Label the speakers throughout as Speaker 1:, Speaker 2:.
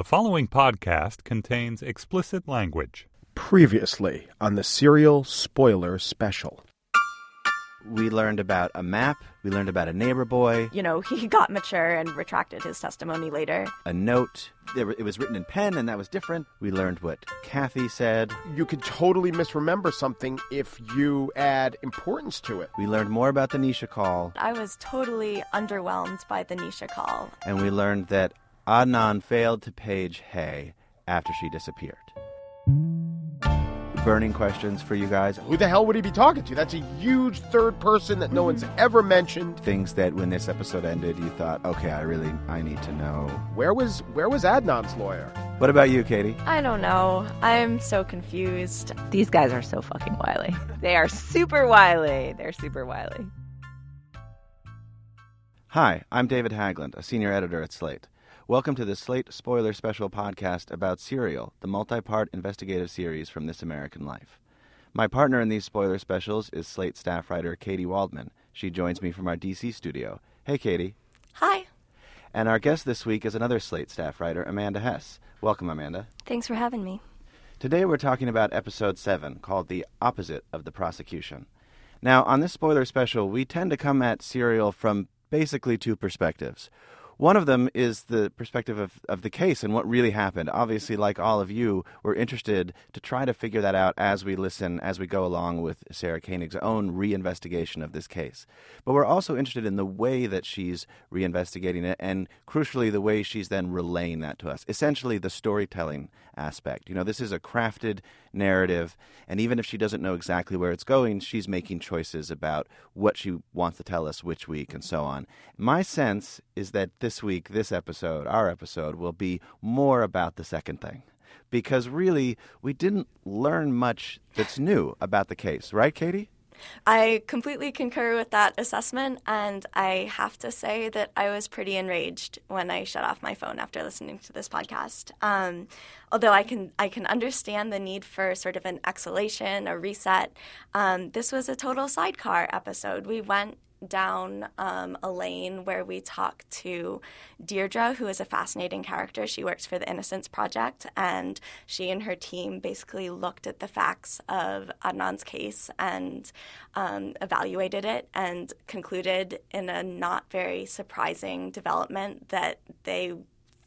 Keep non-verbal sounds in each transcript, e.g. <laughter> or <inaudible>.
Speaker 1: The following podcast contains explicit language.
Speaker 2: Previously on the Serial Spoiler Special.
Speaker 3: We learned about a map. We learned about a neighbor boy,
Speaker 4: you know, <laughs> he got mature and retracted his testimony later.
Speaker 3: a note. There were- It was written in pen, and that was different. We learned what Kathy said.
Speaker 2: You could totally misremember something if you add importance to it.
Speaker 3: We learned more about the Nisha call,
Speaker 4: I was totally underwhelmed by the Nisha call.
Speaker 3: and we learned that Adnan failed to page Hae after she disappeared. Burning questions for you guys.
Speaker 2: Who the hell would he be talking to? That's a huge third person that no one's ever mentioned.
Speaker 3: Things that when this episode ended, you thought, okay, I really, I need to know.
Speaker 2: Where was where was Adnan's lawyer?
Speaker 3: What about you, Katy?
Speaker 4: I don't know. I'm so confused.
Speaker 5: These guys are so fucking wily. They are super wily. They're super wily.
Speaker 3: Hi, I'm David Haglund, a senior editor at Slate. Welcome to the Slate Spoiler Special podcast about Serial, the multi part investigative series from This American Life. My partner in these spoiler specials is Slate staff writer Katy Waldman. She joins me from our DC studio. Hey, Katy.
Speaker 4: Hi.
Speaker 3: And our guest this week is another Slate staff writer, Amanda Hess. Welcome, Amanda.
Speaker 4: Thanks for having me.
Speaker 3: Today we're talking about episode 7, called The Opposite of the Prosecution. Now, on this spoiler special, we tend to come at Serial from basically two perspectives. One of them is the perspective of, of the case and what really happened. Obviously, like all of you, we're interested to try to figure that out as we listen, as we go along with Sarah Koenig's own reinvestigation of this case. But we're also interested in the way that she's reinvestigating it and, crucially, the way she's then relaying that to us. Essentially, the storytelling aspect. You know, this is a crafted narrative, and even if she doesn't know exactly where it's going, she's making choices about what she wants to tell us which week and so on. My sense is that week, this episode, our episode, will be more about the second thing. Because really, we didn't learn much that's new about the case, right, Katy?
Speaker 4: I completely concur with that assessment, and I have to say that I was pretty enraged when I shut off my phone after listening to this podcast. Um, although I can I can understand the need for sort of an exhalation, a reset. Um, this was a total sidecar episode. We went down um, a lane where we talk to Deirdre, who is a fascinating character. She works for the Innocence Project, and she and her team basically looked at the facts of Adnan's case and um, evaluated it and concluded in a not very surprising development that they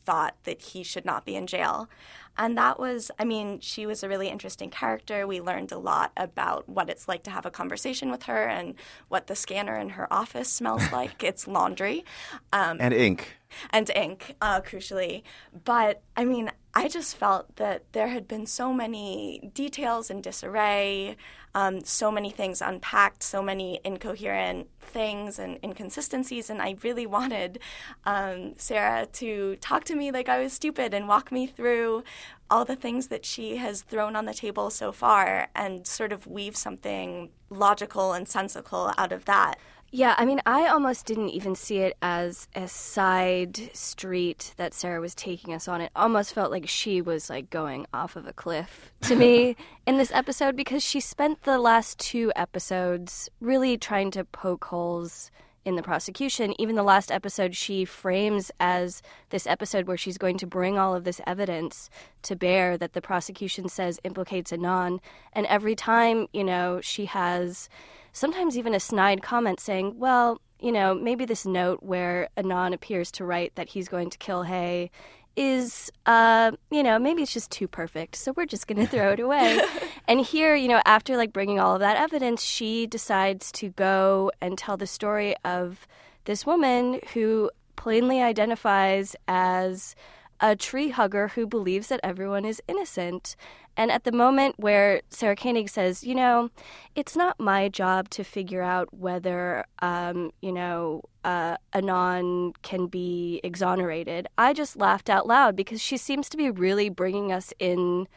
Speaker 4: thought that he should not be in jail. And that was, I mean, she was a really interesting character. We learned a lot about what it's like to have a conversation with her and what the scanner in her office smells <laughs> like. it's laundry um,
Speaker 3: And ink.
Speaker 4: and ink, uh, crucially. But I mean, I just felt that there had been so many details in disarray, um, so many things unpacked, so many incoherent things and inconsistencies, and I really wanted um, Sarah to talk to me like I was stupid and walk me through all the things that she has thrown on the table so far and sort of weave something logical and sensical out of that.
Speaker 6: Yeah, I mean, I almost didn't even see it as a side street that Sarah was taking us on. It almost felt like she was like going off of a cliff to me <laughs> in this episode because she spent the last two episodes really trying to poke holes in the prosecution. Even the last episode, she frames as this episode where she's going to bring all of this evidence to bear that the prosecution says implicates Adnan. And every time, you know, she has sometimes even a snide comment saying, well, you know, maybe this note where Adnan appears to write that he's going to kill Hae is, uh, you know, maybe it's just too perfect. So we're just going to throw it <laughs> away. and here, you know, after like bringing all of that evidence, she decides to go and tell the story of this woman who plainly identifies as a tree hugger who believes that everyone is innocent. And at the moment where Sarah Koenig says, you know, it's not my job to figure out whether, um, you know, uh, Adnan can be exonerated, I just laughed out loud because she seems to be really bringing us in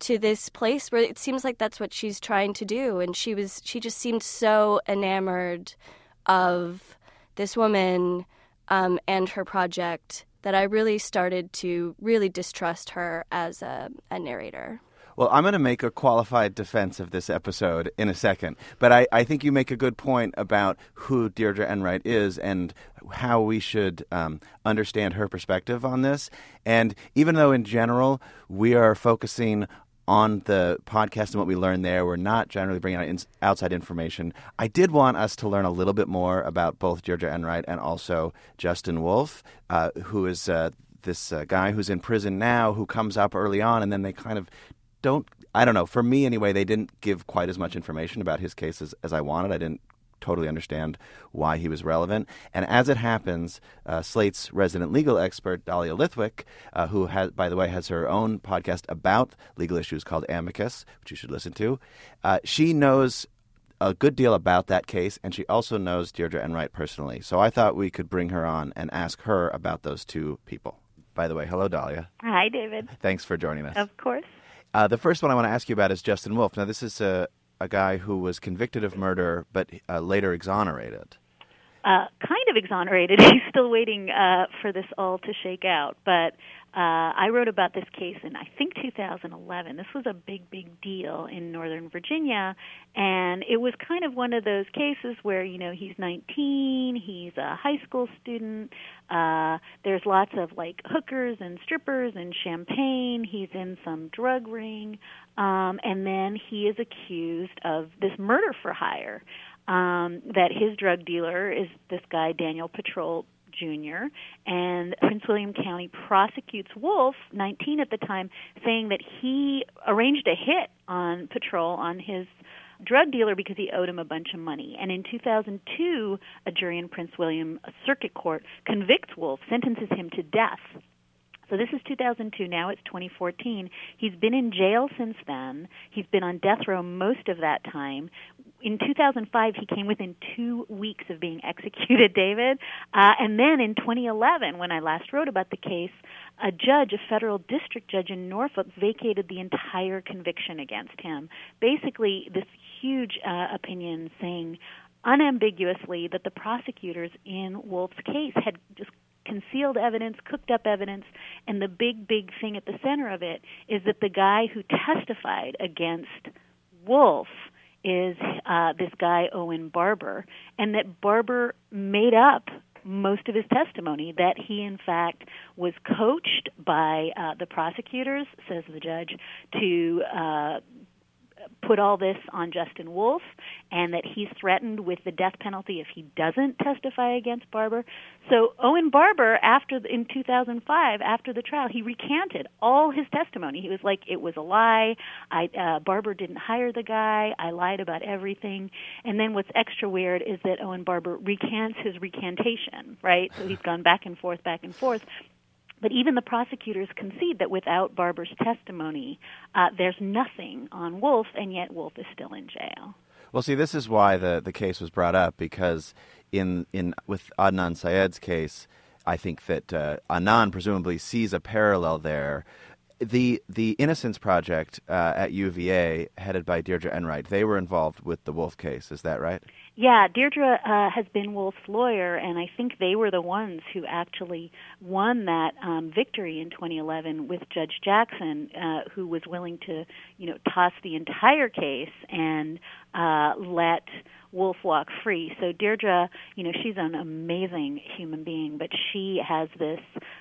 Speaker 6: to this place where it seems like that's what she's trying to do. And she was, she just seemed so enamored of this woman um, and her project that I really started to really distrust her as a, a narrator.
Speaker 3: Well, I'm going to make a qualified defense of this episode in a second, but I, I think you make a good point about who Deirdre Enright is and how we should um, understand her perspective on this. And even though, in general, we are focusing on the podcast and what we learned there. We're not generally bringing out in- outside information. I did want us to learn a little bit more about both Deirdre Enright and also Justin Wolfe, uh, who is uh, this uh, guy who's in prison now, who comes up early on, and then they kind of don't. I don't know. For me, anyway, they didn't give quite as much information about his case as, as I wanted. I didn't totally understand why he was relevant. And as it happens, uh, Slate's resident legal expert, Dahlia Lithwick, uh, who, has, by the way, has her own podcast about legal issues called Amicus, which you should listen to, uh, she knows a good deal about that case, and she also knows Deirdre Enright personally. So I thought we could bring her on and ask her about those two people. By the way, hello, Dahlia.
Speaker 7: Hi, David.
Speaker 3: Thanks for joining us.
Speaker 7: Of course.
Speaker 3: Uh, the first one I want to ask you about is Justin Wolfe. Now, this is a, a guy who was convicted of murder but uh, later exonerated.
Speaker 7: Uh, kind of exonerated. <laughs> He's still waiting uh, for this all to shake out. But uh, I wrote about this case in, I think, 2011. This was a big, big deal in Northern Virginia. And it was kind of one of those cases where, you know, he's 19, he's a high school student, uh, there's lots of like hookers and strippers and champagne, he's in some drug ring, um, and then he is accused of this murder for hire. Um, that his drug dealer is this guy, Daniel Petrole Jr., and Prince William County prosecutes Wolfe, 19 at the time, saying that he arranged a hit on Petrole on his drug dealer because he owed him a bunch of money. And in 2002, a jury in Prince William Circuit Court convicts Wolfe, sentences him to death. So this is 2002. Now it's 2014. He's been in jail since then. He's been on death row most of that time. In 2005, he came within two weeks of being <laughs> executed, David. Uh, and then in 2011, when I last wrote about the case, a judge, a federal district judge in Norfolk, vacated the entire conviction against him. Basically, this huge uh, opinion saying unambiguously that the prosecutors in Wolfe's case had just concealed evidence, cooked up evidence, and the big, big thing at the center of it is that the guy who testified against Wolfe is uh, this guy Owen Barber, and that Barber made up most of his testimony that he in fact was coached by uh, the prosecutors says the judge to uh, put all this on Justin Wolfe and that he's threatened with the death penalty if he doesn't testify against Barber. So Owen Barber after in 2005 after the trial he recanted all his testimony. He was like it was a lie. I uh Barber didn't hire the guy. I lied about everything. And then what's extra weird is that Owen Barber recants his recantation, right? So he's gone back and forth back and forth but even the prosecutors concede that without Barber's testimony, uh, there's nothing on Wolfe, and yet Wolfe is still in jail.
Speaker 3: Well, see, this is why the, the case was brought up because in in with Adnan Syed's case, I think that uh, Adnan presumably sees a parallel there. The the Innocence Project uh, at UVA, headed by Deirdre Enright, they were involved with the Wolfe case. Is that right?
Speaker 7: Yeah, Deirdre uh, has been Wolfe's lawyer, and I think they were the ones who actually won that um, victory in 2011 with Judge Jackson, uh, who was willing to, you know, toss the entire case and uh, let Wolfe walk free. So Deirdre, you know, she's an amazing human being, but she has this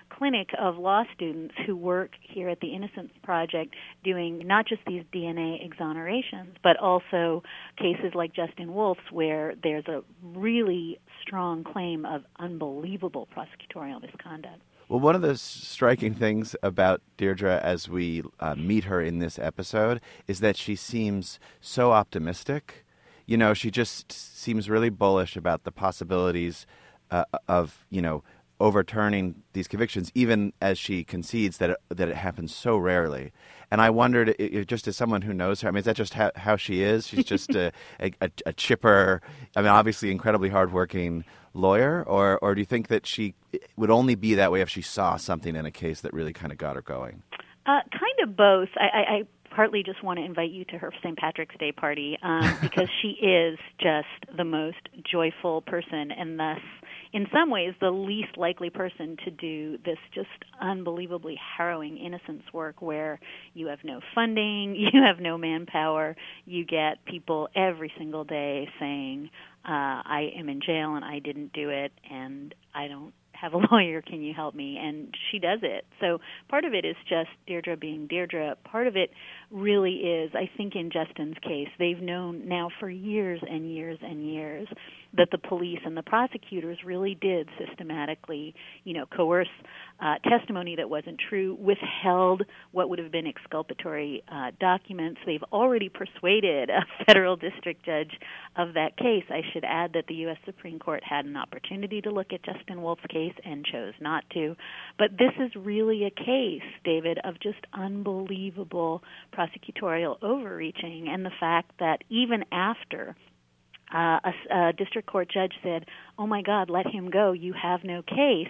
Speaker 7: clinic of law students who work here at the Innocence Project doing not just these DNA exonerations, but also cases like Justin Wolfe's where there's a really strong claim of unbelievable prosecutorial misconduct.
Speaker 3: Well, one of the striking things about Deirdre as we uh, meet her in this episode is that she seems so optimistic. You know, she just seems really bullish about the possibilities uh, of, you know, overturning these convictions, even as she concedes that it, that it happens so rarely. And I wondered, if, just as someone who knows her, I mean, is that just how, how she is? She's just a, <laughs> a, a, chipper, I mean, obviously incredibly hardworking lawyer, or or do you think that she would only be that way if she saw something in a case that really kind of got her going?
Speaker 7: Uh, kind of both. I, I, I partly just want to invite you to her St. Patrick's Day party um, because <laughs> she is just the most joyful person, and thus in some ways, the least likely person to do this just unbelievably harrowing innocence work where you have no funding, <laughs> you have no manpower, you get people every single day saying, uh, I am in jail and I didn't do it and I don't have a <laughs> lawyer. Can you help me? And she does it. So part of it is just deirdre being deirdre. Part of it really is i think in justin's case they've known now for years and years and years that the police and the prosecutors really did systematically, you know, coerce uh, testimony that wasn't true, withheld what would have been exculpatory uh, documents. They've already persuaded a <laughs> federal district judge of that case. I should add that the U.S. Supreme Court had an opportunity to look at Justin Wolfe's case and chose not to. But this is really a case, David, of just unbelievable prosecutorial overreaching and the fact that even after uh, a, a district court judge said, "Oh my God, let him go. You have no case."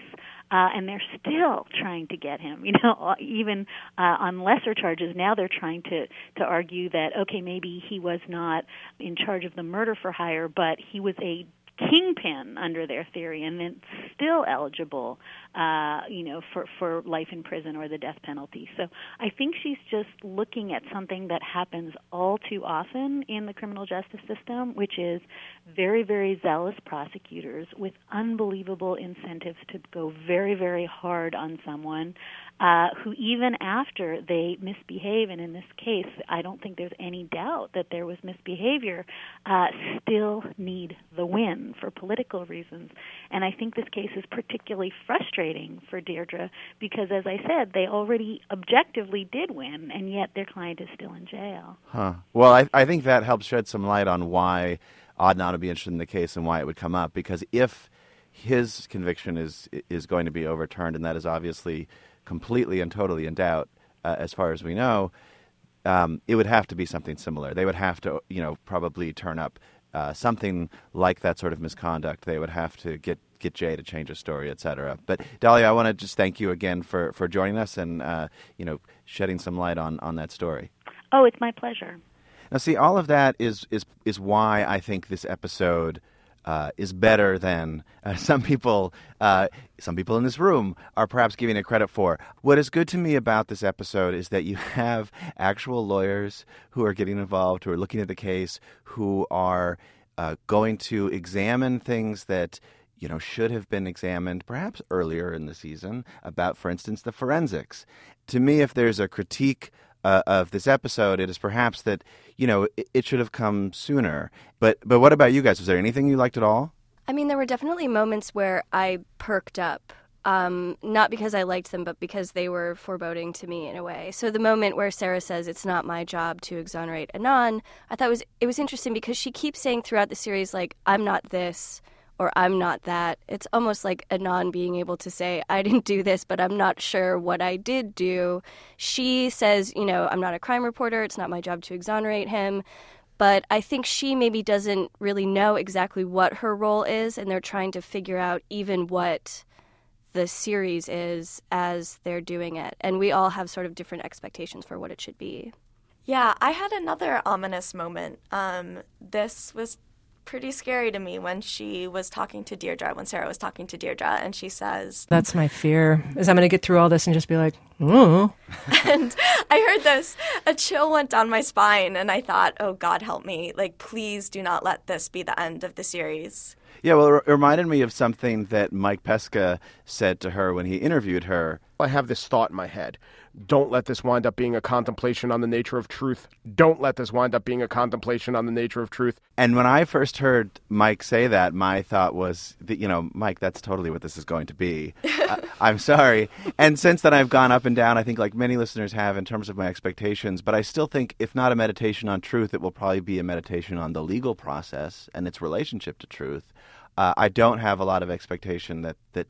Speaker 7: Uh, and they're still trying to get him. <laughs> You know, uh, even uh, on lesser charges, now they're trying to to argue that okay, maybe he was not in charge of the murder for hire, but he was a kingpin under their theory and then still eligible uh you know for for life in prison or the death penalty so i think she's just looking at something that happens all too often in the criminal justice system which is very very zealous prosecutors with unbelievable incentives to go very very hard on someone uh, who even after they misbehave, and in this case, I don't think there's any doubt that there was misbehavior, uh, still need the win for political reasons. And I think this case is particularly frustrating for Deirdre because, as I said, they already objectively did win, and yet their client is still in jail.
Speaker 3: Huh. Well, I, I think that helps shed some light on why Adnan would be interested in the case and why it would come up. Because if his conviction is is going to be overturned, and that is obviously completely and totally in doubt, uh, as far as we know, um, it would have to be something similar. They would have to, you know, probably turn up uh, something like that sort of misconduct. They would have to get get Jay to change his story, etc. But Dahlia, I want to just thank you again for, for joining us and uh, you know shedding some light on, on that story.
Speaker 7: Oh, it's my pleasure.
Speaker 3: Now, see, all of that is is is why I think this episode uh, is better than uh, <laughs> some people, uh, some people in this room are perhaps giving it credit for. What is good to me about this episode is that you <laughs> have actual lawyers who are getting involved, who are looking at the case, who are uh, going to examine things that you know should have been examined perhaps earlier in the season about, for instance, the forensics. To me, if there's a critique uh, of this episode, it is perhaps that you know it, it, should have come sooner. But but what about you guys? Was there anything you liked at all?
Speaker 6: I mean, there were definitely moments where I perked up. Um, not because I liked them, but because they were foreboding to me in a way. So the moment where Sarah says it's not my job to exonerate Adnan, I thought it was it was interesting because she keeps saying throughout the series like I'm not this, or I'm not that. It's almost like Adnan being able to say, <laughs> I didn't do this, but I'm not sure what I did do. She says, you know, I'm not a crime reporter. It's not my job to exonerate him. But I think she maybe doesn't really know exactly what her role is, and they're trying to figure out even what the series is as they're doing it. And we all have sort of different expectations for what it should be.
Speaker 4: Yeah, I had another ominous moment. Um, this was pretty scary to me when she was talking to Deirdre, when Sarah was talking to Deirdre, and she says,
Speaker 8: That's my fear, is I'm going to get through all this and just be like, oh. <laughs>
Speaker 4: and I heard this, a chill went down my spine, and I thought, oh, God help me. Like, please do not let this be the end of the series.
Speaker 3: Yeah, well, it reminded me of something that Mike Pesca said to her when he interviewed her.
Speaker 2: I have this thought in my head. Don't let this wind up being a contemplation on the nature of truth. Don't let this wind up being a contemplation on the nature of truth.
Speaker 3: And when I first heard Mike say that, my thought was that, you know, Mike, that's totally what this is going to be. <laughs> uh, I'm sorry. And since then, I've gone up and down, I think, like many listeners have, in terms of my expectations. But I still think, if not a meditation on truth, it will probably be a meditation on the legal process and its relationship to truth. Uh, I don't have a lot of expectation that, that,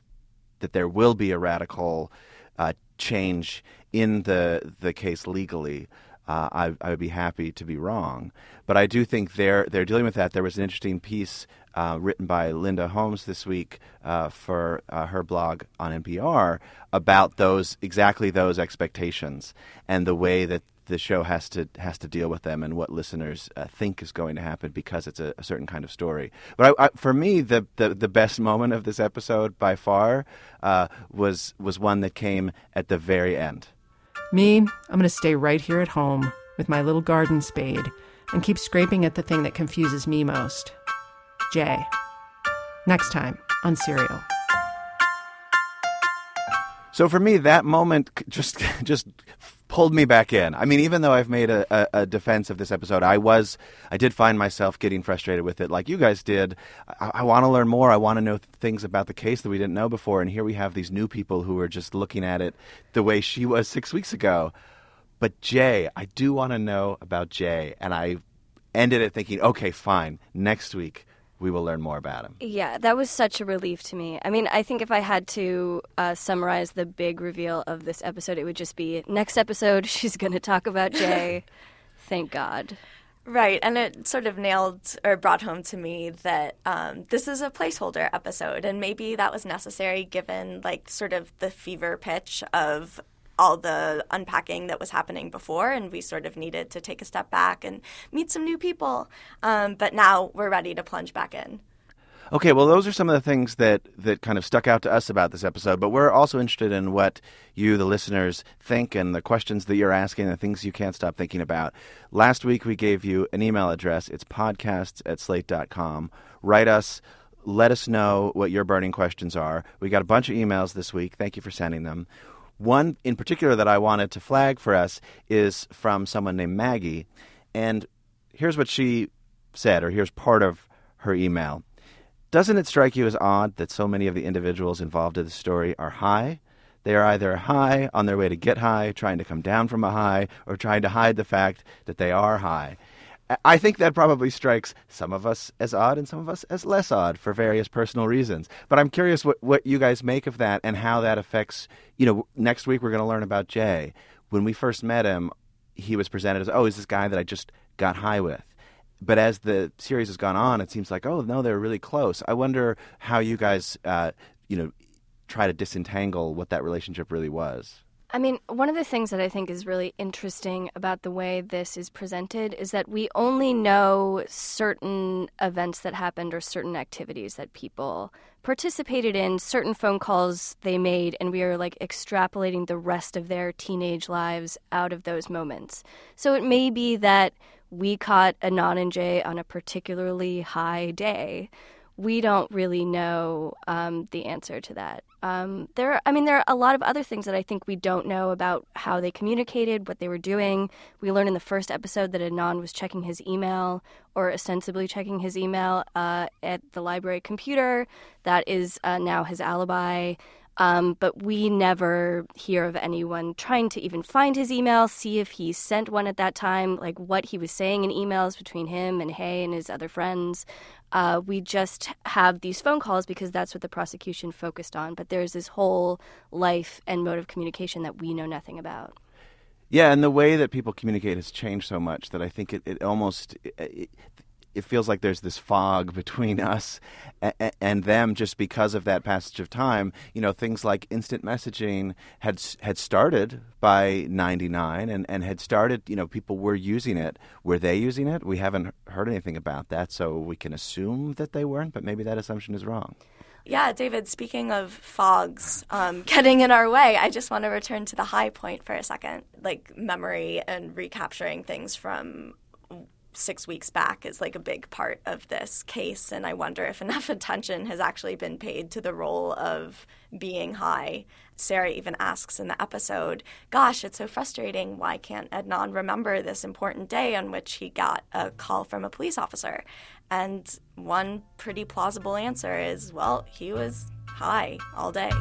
Speaker 3: that there will be a radical uh, change in the the case legally. Uh, I, I, would be happy to be wrong, but I do think they're they're dealing with that. There was an interesting piece uh, written by Linda Holmes this week uh, for uh, her blog on NPR about those exactly those expectations and the way that the show has to has to deal with them and what listeners uh, think is going to happen because it's a, a certain kind of story. But I, I, for me, the, the the best moment of this episode by far uh, was was one that came at the very end.
Speaker 8: Me, I'm going to stay right here at home with my little garden spade and keep scraping at the thing that confuses me most. Jay. Next time on Serial.
Speaker 3: So for me, that moment just <laughs> just pulled me back in. I mean, even though I've made a, a, a, defense of this episode, I was I did find myself getting frustrated with it, like you guys did. I, I want to learn more. I want to know things about the case that we didn't know before, and here we have these new people who are just looking at it the way she was six weeks ago. But Jay, I do want to know about Jay, and I ended it thinking, okay, fine, next week we will learn more about him.
Speaker 6: Yeah, that was such a relief to me. I mean, I think if I had to uh, summarize the big reveal of this episode, it would just be next episode, <laughs> she's going to talk about Jay. <laughs> Thank God.
Speaker 4: Right, and it sort of nailed or brought home to me that um, this is a placeholder episode, and maybe that was necessary given like sort of the fever pitch of all the unpacking that was happening before, and we sort of needed to take a step back and meet some new people. Um, but now we're ready to plunge back in.
Speaker 3: Okay, well, those are some of the things that, that kind of stuck out to us about this episode, but we're also interested in what you, the listeners, think and the questions that you're asking, the things you can't stop thinking about. Last week, we gave you an email address. It's podcasts at slate.com. Write us. Let us know what your burning questions are. We got a bunch of emails this week. Thank you for sending them. One in particular that I wanted to flag for us is from someone named Maggie. And here's what she said, or here's part of her email. Doesn't it strike you as odd that so many of the individuals involved in the story are high? They are either high on their way to get high, trying to come down from a high, or trying to hide the fact that they are high. I think that probably strikes some of us as odd and some of us as less odd for various personal reasons. But I'm curious what, what you guys make of that and how that affects, you know, next week we're going to learn about Jay. When we first met him, he was presented as, oh, he's this guy that I just got high with. But as the series has gone on, it seems like, oh, no, they're really close. I wonder how you guys, uh, you know, try to disentangle what that relationship really was.
Speaker 6: I mean, one of the things that I think is really interesting about the way this is presented is that we only know certain events that happened or certain activities that people participated in, certain phone calls they made, and we are like extrapolating the rest of their teenage lives out of those moments. So it may be that we caught Adnan and Jay on a particularly high day we don't really know um, the answer to that. Um, there, are, I mean, there are a lot of other things that I think we don't know about how they communicated, what they were doing. We learned in the first episode that Adnan was checking his email or ostensibly checking his email uh, at the library computer. That is uh, now his alibi. Um, but we never hear of anyone trying to even find his email, see if he sent one at that time, like what he was saying in emails between him and Hae and his other friends. Uh, we just have these phone calls because that's what the prosecution focused on. But there's this whole life and mode of communication that we know nothing about.
Speaker 3: Yeah, and the way that people communicate has changed so much that I think it, it almost it, it feels like there's this fog <laughs> between us and, and, them just because of that passage of time. You know, things like instant messaging had had started by 99 and, and had started, you know, people were using it. Were they using it? We haven't heard anything about that, so we can assume that they weren't, but maybe that assumption is wrong.
Speaker 4: Yeah, David, speaking of fogs um, <laughs> getting in our way, I just want to return to the high point for a second, like memory and recapturing things from six weeks back is like a big part of this case. And I wonder if <laughs> enough attention has actually been paid to the role of being high. Sarah even asks in the episode, Gosh, it's so frustrating. Why can't Adnan remember this important day on which he got a call from a police officer? And one pretty plausible answer is, Well, he was high all day.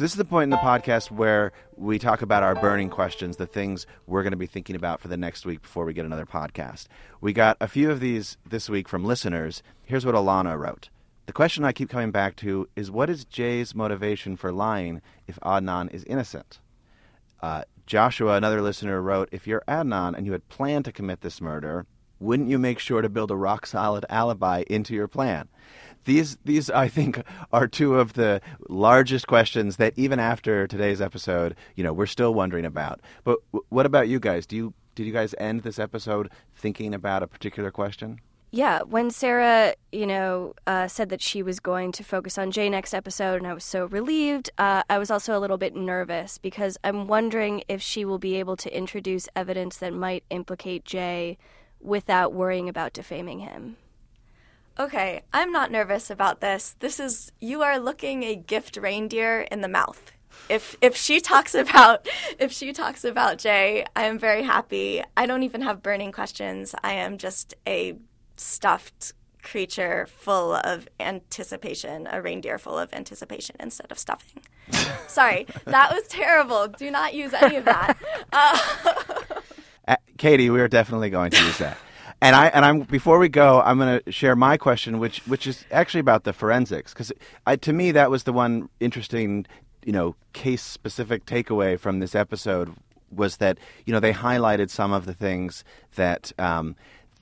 Speaker 3: So, this is the point in the podcast where we talk about our burning questions, the things we're going to be thinking about for the next week before we get another podcast. We got a few of these this week from listeners. Here's what Alana wrote The question I keep coming back to is what is Jay's motivation for lying if Adnan is innocent? Uh, Joshua, another listener, wrote If you're Adnan and you had planned to commit this murder, wouldn't you make sure to build a rock solid alibi into your plan? These, these, I think, are two of the largest questions that even after today's episode, you know, we're still wondering about. But w- what about you guys? Do you did you guys end this episode thinking about a particular question?
Speaker 6: Yeah, when Sarah, you know, uh, said that she was going to focus on Jay next episode, and I was so relieved, uh, I was also a little bit nervous because I'm wondering if she will be able to introduce evidence that might implicate Jay without worrying about defaming him.
Speaker 4: Okay, I'm not nervous about this. This is you are looking a gift reindeer in the mouth. If if she talks <laughs> about if she talks about Jay, I am very happy. I don't even have burning questions. I am just a stuffed creature full of anticipation, a reindeer full of anticipation instead of stuffing. <laughs> Sorry, that was terrible. Do not use any of that. <laughs> Uh,
Speaker 3: Uh, Katy, we are definitely going to use that. And I and I'm before we go, I'm going to share my question, which which is actually about the forensics, because to me that was the one interesting, you know, case specific takeaway from this episode was that you know they highlighted some of the things that um,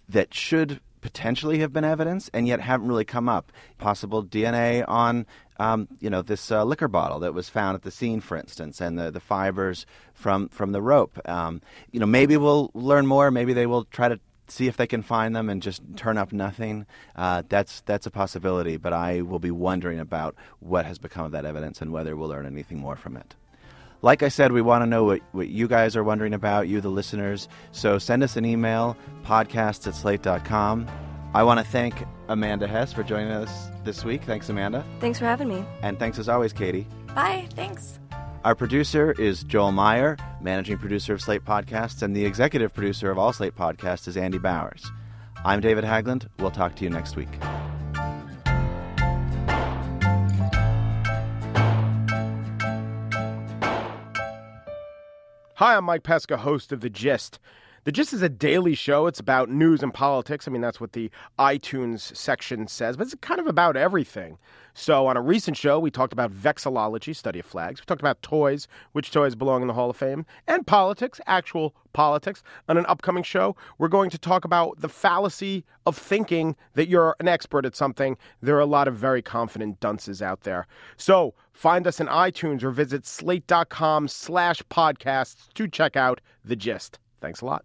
Speaker 3: that should potentially have been evidence and yet haven't really come up. Possible DNA on, um, you know, this uh, liquor bottle that was found at the scene, for instance, and the, the fibers from from the rope. Um, you know, maybe we'll learn more. Maybe they will try to see if they can find them and just turn up nothing. Uh, that's that's a possibility, but I will be wondering about what has become of that evidence and whether we'll learn anything more from it. Like I said, we want to know what, what you guys are wondering about, you, the listeners. So send us an email, podcasts at slate.com. I want to thank Amanda Hess for joining us this week. Thanks, Amanda.
Speaker 6: Thanks for having me.
Speaker 3: And thanks as always, Katy.
Speaker 4: bye. Thanks.
Speaker 3: Our producer is Joel Meyer, managing producer of Slate Podcasts, and the executive producer of all Slate Podcasts is Andy Bowers. I'm David Haglund. We'll talk to you next week.
Speaker 2: Hi, I'm Mike Pesca, host of The Gist. The Gist is a daily show. It's about news and politics. I mean, that's what the iTunes section says, but it's kind of about everything. So, on a recent show, we talked about vexillology, study of flags. We talked about toys, which toys belong in the Hall of Fame, and politics, actual politics. On an upcoming show, we're going to talk about the fallacy of thinking that you're an expert at something. There are a lot of very confident dunces out there. So, find us in iTunes or visit slate.com slash podcasts to check out The Gist. Thanks a lot.